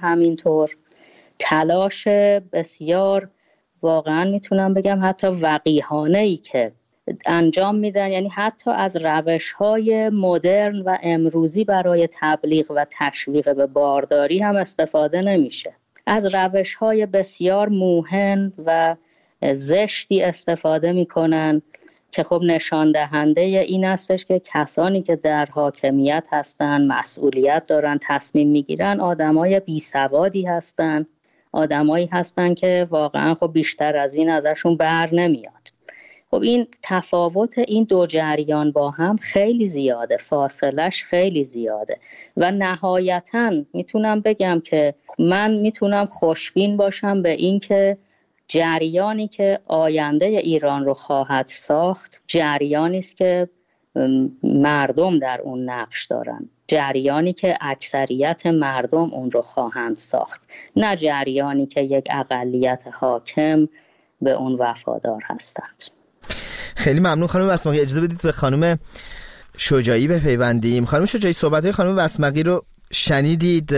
همینطور. تلاش بسیار واقعا می‌تونم بگم حتی وقیهانه ای که انجام میدن. یعنی حتی از روش های مدرن و امروزی برای تبلیغ و تشویق به بارداری هم استفاده نمیشه. از روش های بسیار موهن و زشتی استفاده می‌کنن. که خب نشان دهنده این استش که کسانی که در حاکمیت هستن مسئولیت دارن تصمیم می‌گیرن آدمای بی سوادی هستن. آدمایی هستن که واقعا خب بیشتر از این ازشون بر نمیاد. خب این تفاوت این دو جریان با هم خیلی زیاده فاصلش خیلی زیاده. و نهایتا می‌تونم بگم که من می‌تونم خوشبین باشم به اینکه جریانی که آینده ایران رو خواهد ساخت جریانی است که مردم در اون نقش دارن. جریانی که اکثریت مردم اون رو خواهند ساخت. نه جریانی که یک اقلیت حاکم به اون وفادار هستند. خیلی ممنون خانم وسمقی اجازه بدید به خانم شجاعی بپیوندیم. خانم شجاعی صحبت های خانم وسمقی رو شنیدید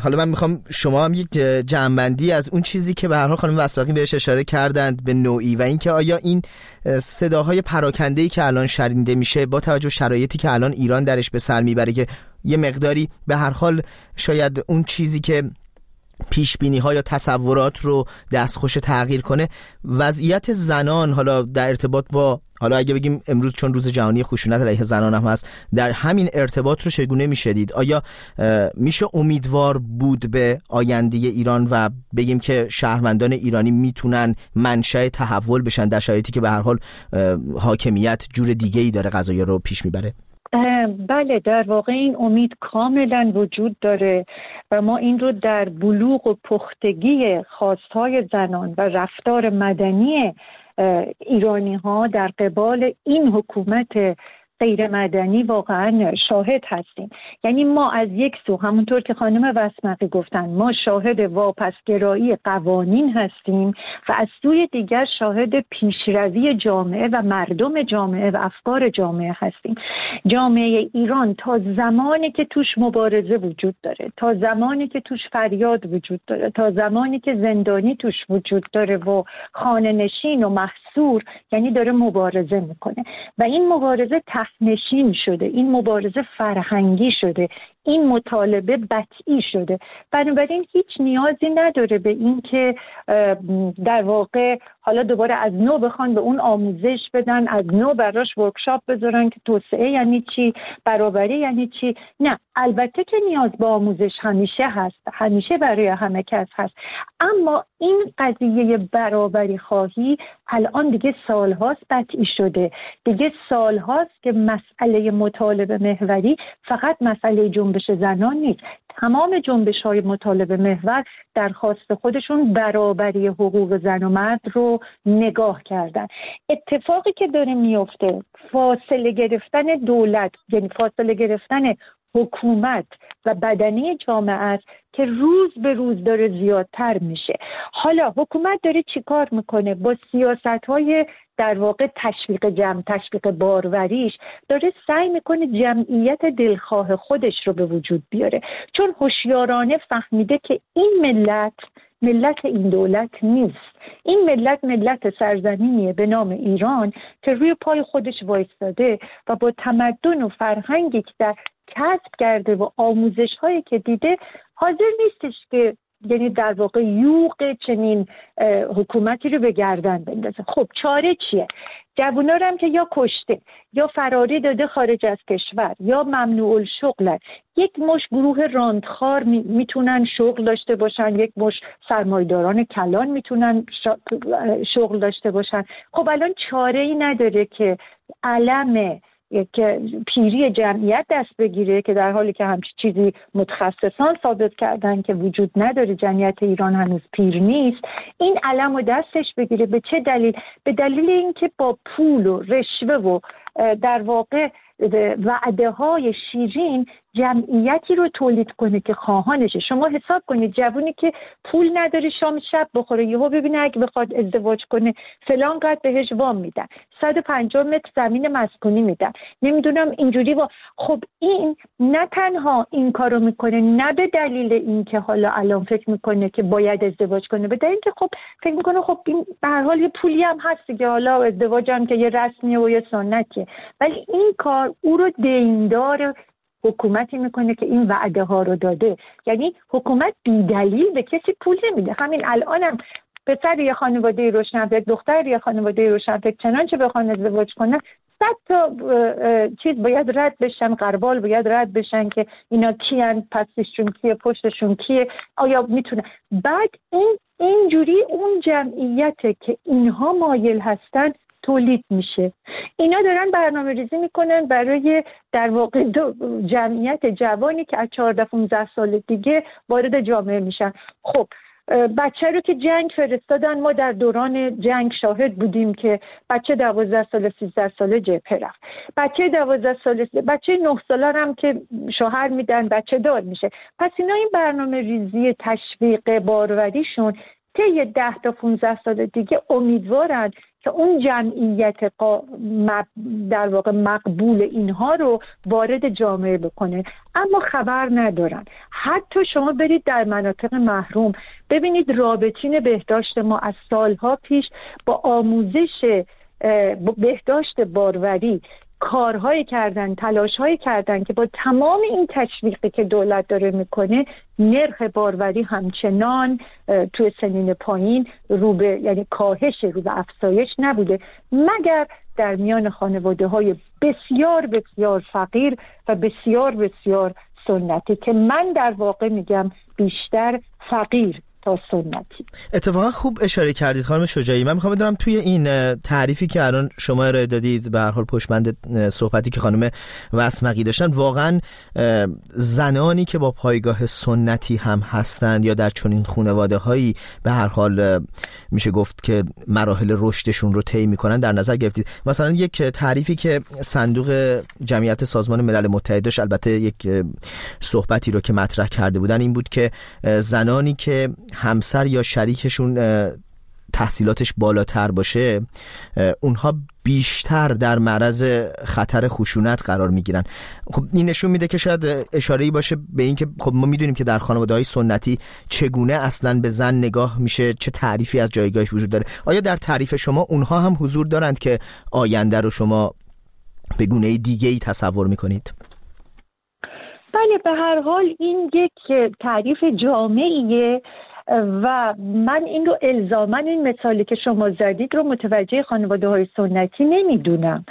حالا من می‌خوام شما هم یک جنبندی از اون چیزی که به هر حال خانم وسبقی بهش اشاره کردند به نوعی و اینکه آیا این صداهای پراکنده ای که الان شنیده میشه با توجه شرایطی که الان ایران درش به سر می‌بره که یه مقداری به هر حال شاید اون چیزی که پیش بینی ها یا تصورات رو دستخوش تغییر کنه وضعیت زنان حالا در ارتباط با حالا اگه بگیم امروز چون روز جهانی خشونت علیه زنان هم هست در همین ارتباط رو چگونه می‌شدید آیا میشه امیدوار بود به آینده ایران و بگیم که شهروندان ایرانی می‌تونن منشأ تحول بشن در شرایطی که به هر حال حاکمیت جور دیگه ای داره قضایی رو پیش می‌بره؟ بله در واقع این امید کاملا وجود داره و ما این رو در بلوغ و پختگی خواستهای زنان و رفتار مدنی ایرانی ها در قبال این حکومت غیر مدنی واقعا شاهد هستیم. یعنی ما از یک سو همونطور که خانم وسمقی گفتن ما شاهد واپسگرایی قوانین هستیم و از سوی دیگر شاهد پیشروی جامعه و مردم جامعه و افکار جامعه هستیم. جامعه ایران تا زمانی که توش مبارزه وجود داره تا زمانی که توش فریاد وجود داره تا زمانی که زندانی توش وجود داره و خانه نشین و محصور یعنی داره مبارزه می‌کنه. و این مبارزه نشین شده. این مبارزه فرهنگی شده. این مطالبه بطعی شده. بنابراین هیچ نیازی نداره به اینکه در واقع حالا دوباره از نو بخوان به اون آموزش بدن از نو براش ورکشاپ بذارن که توسعه یعنی چی برابری یعنی چی. نه البته که نیاز به آموزش همیشه هست همیشه برای همه کس هست. اما این قضیه برابری خواهی الان دیگه سالهاست بطعی شده. دیگه سالهاست که مسئله مطالبه محوری فقط مسئله جنبش زنان نیست. تمام جنبش های مطالب محور درخواست خودشون برابری حقوق زن و مرد رو نگاه کردن. اتفاقی که داره میفته فاصله گرفتن دولت یعنی فاصله گرفتن حکومت و بدنه جامعه است که روز به روز داره زیادتر میشه. حالا حکومت داره چیکار می‌کنه؟ با سیاست های در واقع تشویق جمع تشویق باروریش داره سعی می‌کنه جمعیت دلخواه خودش رو به وجود بیاره. چون هوشیارانه فهمیده که این ملت ملت این دولت نیست. این ملت ملت سرزمینیه به نام ایران که روی پای خودش وایستاده و با تمدن و فرهنگی که در کسب کرده و آموزش هایی که دیده حاضر نیستش که یعنی در واقع یوق چنین حکومتی رو به گردن بندازه. خب چاره چیه؟ جوونا هم که یا کشته یا فراری داده خارج از کشور یا ممنوع الشغل یک مش گروه راندخار می‌تونن شغل داشته باشن یک مش سرمایداران کلان می‌تونن شغل داشته باشن. خب الان چاره ای نداره که علم که پیری جمعیت دست بگیره که در حالی که همچی چیزی متخصصان ثابت کردن که وجود نداره جمعیت ایران هنوز پیر نیست این علم و دستش بگیره. به چه دلیل؟ به دلیل اینکه با پول و رشوه و در واقع وعده های شیرین جمعیتی رو تولید کنه که خواهانشه. شما حساب کنید جوونی که پول نداره شام شب بخوره یهو ببینه اگه بخواد ازدواج کنه فلان قد بهش وام میدن. 150 متر زمین مسکونی میدن. نمی‌دونم اینجوری با خب این نه تنها این کارو می‌کنه نه به دلیل اینکه حالا الان فکر می‌کنه که باید ازدواج کنه به دلیل که خب فکر می‌کنه خب این به هر حال یه پولی هم هست که حالا ازدواج هم که یه رسمیه و یه سنتیه. ولی این کار او رو دیندار حکومتی می‌کنه که این وعده ها رو داده. یعنی حکومت بیدلیل به کسی پول نمیده. همین الانم پسر یه خانواده روشنفکر دختر یه خانواده روشنفکر چنانچه بخوان ازدواج کنن صد تا چیز باید رد بشن قربال باید رد بشن که اینا کیان پسشون کیه پشتشون کیه آیا می‌تونه؟ بعد این اینجوری اون جمعیته که اینها مایل هستن تولید میشه. اینا دارن برنامه ریزی می‌کنن برای در واقع جمعیت جوانی که از 14 15 سال دیگه وارد جامعه میشن. خب بچه رو که جنگ فرستادن ما در دوران جنگ شاهد بودیم که بچه دوازده سال سیزده ساله جبهه رفت. بچه دوازده سال بچه نه ساله هم که شوهر میدن بچه دار میشه. پس اینا این برنامه ریزی تشویق باروریشون طی ده تا 15 سال دیگه امیدوارند که اون جمعیت در واقع مقبول اینها رو وارد جامعه بکنه. اما خبر ندارن. حتی شما برید در مناطق محروم ببینید رابطین بهداشت ما از سالها پیش با آموزش بهداشت باروری کارهایی کردن تلاشهایی کردن که با تمام این تشویقی که دولت داره می‌کنه نرخ باروری همچنان توی سنین پایین رو به یعنی کاهش رو به افزایش نبوده. مگر در میان خانواده های بسیار بسیار فقیر و بسیار بسیار سنتی که من در واقع میگم بیشتر فقیر سنتی. اتفاقا خوب اشاره کردید خانم شجاعی. من می‌خوام بدونم توی این تعریفی که الان شما ارائه دادید به هر حال پشمند صحبتی که خانم وسمقی داشتن واقعا زنانی که با پایگاه سنتی هم هستند یا در چنین خانواده هایی به هر حال میشه گفت که مراحل رشدشون رو طی می‌کنن در نظر گرفتید. مثلا یک تعریفی که صندوق جمعیت سازمان ملل متحد داشت البته یک صحبتی رو که مطرح کرده بودن این بود که زنانی که همسر یا شریکشون تحصیلاتش بالاتر باشه اونها بیشتر در معرض خطر خشونت قرار می‌گیرن. خب این نشون میده که شاید اشاره ای باشه به اینکه خب ما می‌دونیم که در خانواده های سنتی چگونه اصلا به زن نگاه میشه چه تعریفی از جایگاهی وجود داره. آیا در تعریف شما اونها هم حضور دارند که آینده رو شما به گونه دیگه ای تصور می‌کنید؟ بله به هر حال این یک تعریف جامعیه. و من این رو الزامن این مثالی که شما زدید رو متوجه خانواده های سنتی نمی‌دونم.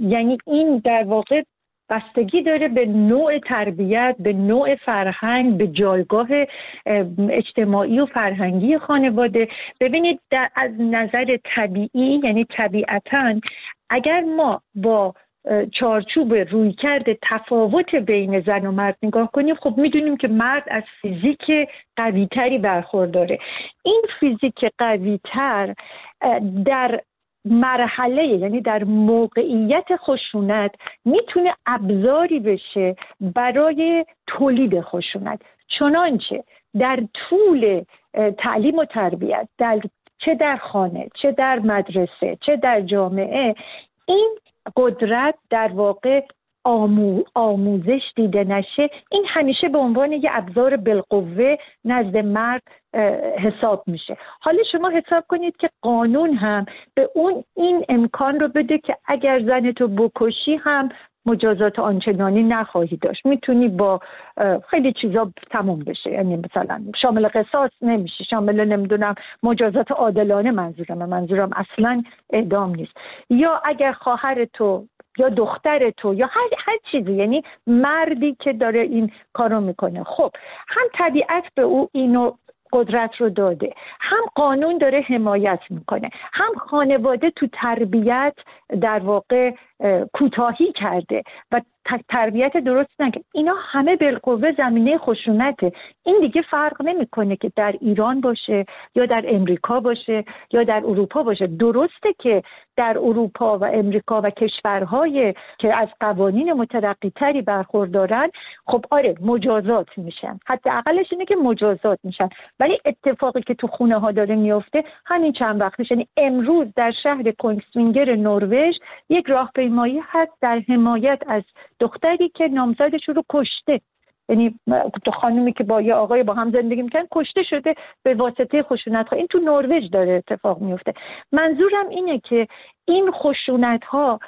یعنی این در واقع بستگی داره به نوع تربیت به نوع فرهنگ به جایگاه اجتماعی و فرهنگی خانواده. ببینید در از نظر طبیعی یعنی طبیعتا اگر ما با چارچوب روی کرده تفاوت بین زن و مرد نگاه کنیم خب می‌دونیم که مرد از فیزیک قویتری برخورداره. این فیزیک قویتر در مرحله یعنی در موقعیت خشونت می‌تونه ابزاری بشه برای تولید خشونت. چنانچه در طول تعلیم و تربیت در چه در خانه چه در مدرسه چه در جامعه این قدرت در واقع آمو، آموزش دیده نشه. این همیشه به عنوان یه ابزار بالقوه نزد مرد حساب میشه. حالا شما حساب کنید که قانون هم به اون این امکان رو بده که اگر زنتو بکشی هم مجازات آنچنانی نخواهی داشت. می‌تونی با خیلی چیزا تموم بشه. یعنی مثلا شامل قصاص نمیشه شامل نمی‌دونم مجازات عادلانه منظورم منظورم اصلا اعدام نیست. یا اگر خواهر تو یا دختر تو یا هر, هر چیزی یعنی مردی که داره این کارو می‌کنه. خب هم طبیعت به او اینو قدرت رو داده هم قانون داره حمایت می‌کنه هم خانواده تو تربیت در واقع کوتاهی کرده و تربیت درست نکرد. اینا همه بالقوه زمینه خشونته. این دیگه فرق نمی‌کنه که در ایران باشه یا در امریکا باشه یا در اروپا باشه. درسته که در اروپا و امریکا و کشورهای که از قوانین مترقی تری برخوردارن خب آره مجازات میشن. حتی اقلش اینه که مجازات میشن. ولی اتفاقی که تو خونه ها داره میفته همین چند وقتش. یعنی امروز در شهر کنگسوینگر نروژ یک راهپیمایی هست در حمایت از دختری که نامزدش رو کشته. یعنی خانومی که با یه آقای با هم زندگی می‌کنن کشته شده به واسطه خشونت ها این تو نروژ داره اتفاق میفته منظورم اینه که این خشونت ها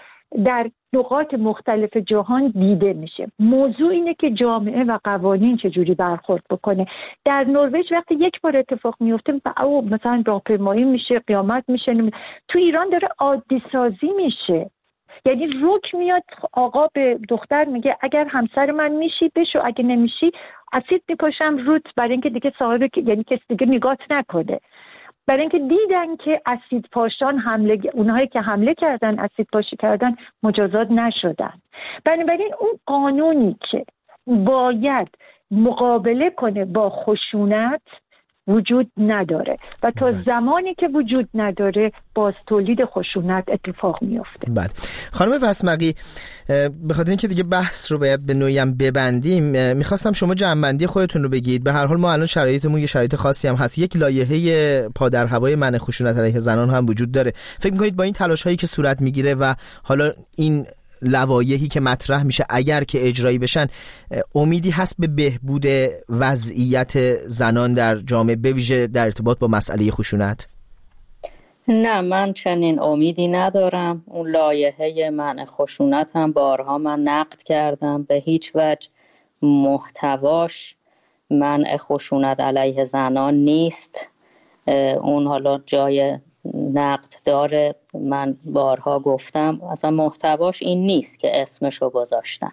در نقاط مختلف جهان دیده میشه. موضوع اینه که جامعه و قوانین چجوری برخورد بکنه. در نروژ وقتی یک بار اتفاق میفته او مثلا راهپیمایی میشه قیامت میشه. تو ایران داره عادی سازی میشه. یعنی روک میاد آقا به دختر میگه اگر همسر من میشی بشو اگه نمیشی اسید میپاشم روت برای اینکه دیگه صاحب یعنی کسی دیگه نگات نکنه. برای اینکه دیدن که اسید پاشان حمله اونهایی که حمله کردن اسید پاشی کردن مجازات نشدن. بنابراین اون قانونی که باید مقابله کنه با خشونت وجود نداره. و تا بله. زمانی که وجود نداره باز تولید خشونت اتفاق میفته بله. خانم وسمقی به خاطر اینکه دیگه بحث رو باید به نوعی هم ببندیم می‌خواستم شما جنبندی خودتون رو بگید. به هر حال ما الان شرایطمون یه شرایط خاصی هم هست. یک لایحه پادر هوای من خشونت علیه زنان هم وجود داره. فکر می‌کنید با این تلاش هایی که صورت می‌گیره و حالا این لوایحی که مطرح میشه اگر که اجرایی بشن امیدی هست به بهبود وضعیت زنان در جامعه بویژه در ارتباط با مسئله خشونت؟ نه من چنین امیدی ندارم. اون لایحه من خشونت هم بارها من نقد کردم. به هیچ وجه محتواش منع خشونت علیه زنان نیست. اون حالا جای نقد داره. من بارها گفتم اصلا محتواش این نیست که اسمشو گذاشتم.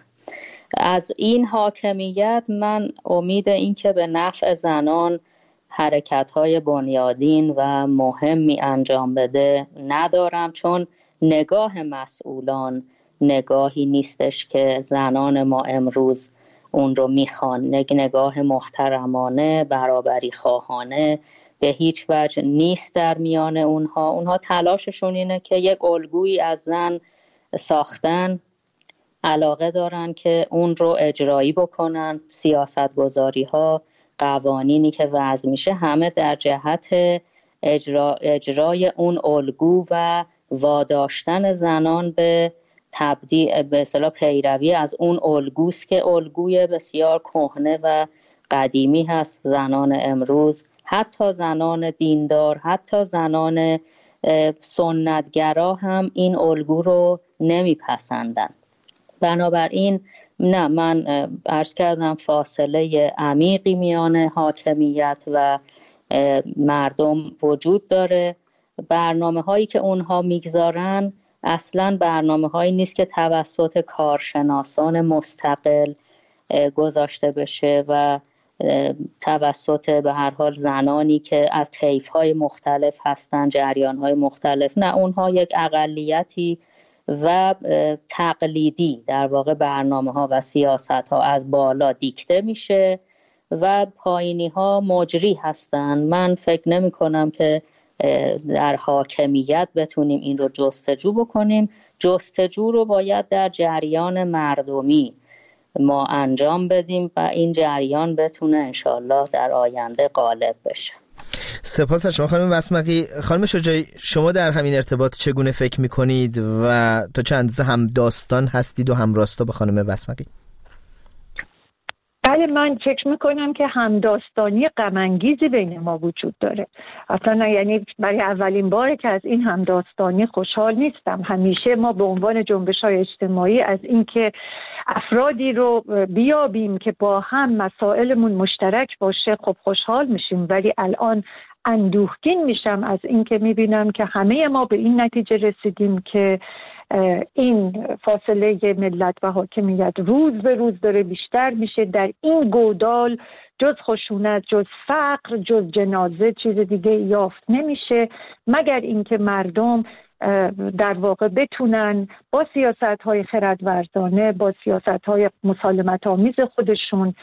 از این حاکمیت من امید اینکه به نفع زنان حرکت های بنیادین و مهمی انجام بده ندارم چون نگاه مسئولان نگاهی نیستش که زنان ما امروز اون رو می‌خوان. نگاه محترمانه برابری خواهانه به هیچ وجه نیست در میان اونها. اونها تلاششون اینه که یک الگویی از زن ساختن علاقه دارن که اون رو اجرایی بکنن. سیاست گذاری ها قوانینی که وضع میشه همه در جهت اجرا، اجرای اون الگو و واداشتن زنان به تبدیل به اصطلاح پیروی از اون الگوست که الگوی بسیار کهنه و قدیمی هست. زنان امروز حتی زنان دیندار حتی زنان سنتگرا هم این الگو رو نمیپسندن. بنابراین نه من ارز کردم فاصله عمیقی میان حاکمیت و مردم وجود داره. برنامه هایی که اونها می‌گذارن اصلا برنامه هایی نیست که توسط کارشناسان مستقل گذاشته بشه و توسط به هر حال زنانی که از طیف های مختلف هستند جریان های مختلف نه اونها یک اقلیتی و تقلیدی در واقع برنامه ها و سیاست ها از بالا دیکته میشه و پایینی ها مجری هستند. من فکر نمی کنم که در حاکمیت بتونیم این رو جستجو بکنیم. جستجو رو باید در جریان مردمی ما انجام بدیم و این جریان بتونه انشالله در آینده غالب بشه. سپاس از شما خانم وسمقی. خانم شجاعی شما در همین ارتباط چگونه فکر می‌کنید و تا چند هم داستان هستید و هم راستا به خانم وسمقی؟ بله من فکر می‌کنم که همداستانی غمانگیزی بین ما وجود داره. اصلا یعنی برای اولین باره که از این همداستانی خوشحال نیستم. همیشه ما به عنوان جنبش های اجتماعی از اینکه افرادی رو بیابیم که با هم مسائلمون مشترک باشه خب خوشحال میشیم. ولی الان اندوهگین میشم از اینکه می‌بینم که همه ما به این نتیجه رسیدیم که این فاصله ملت و حاکمیت روز به روز داره بیشتر میشه. در این گودال جز خشونت جز فقر جز جنازه چیز دیگه یافت نمیشه. مگر اینکه مردم در واقع بتونن با سیاست های خردورزانه با سیاست های مسالمت آمیز خودشون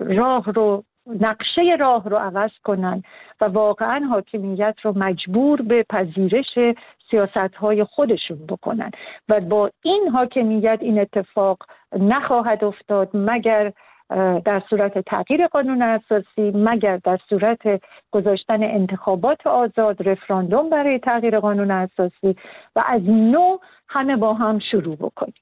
راه رو نقشه راه رو عوض کنن و واقعا حاکمیت رو مجبور به پذیرش سیاست های خودشون بکنن. و با این حاکمیت این اتفاق نخواهد افتاد مگر در صورت تغییر قانون اساسی مگر در صورت گذاشتن انتخابات آزاد رفراندوم برای تغییر قانون اساسی. و از نو همه با هم شروع بکنیم.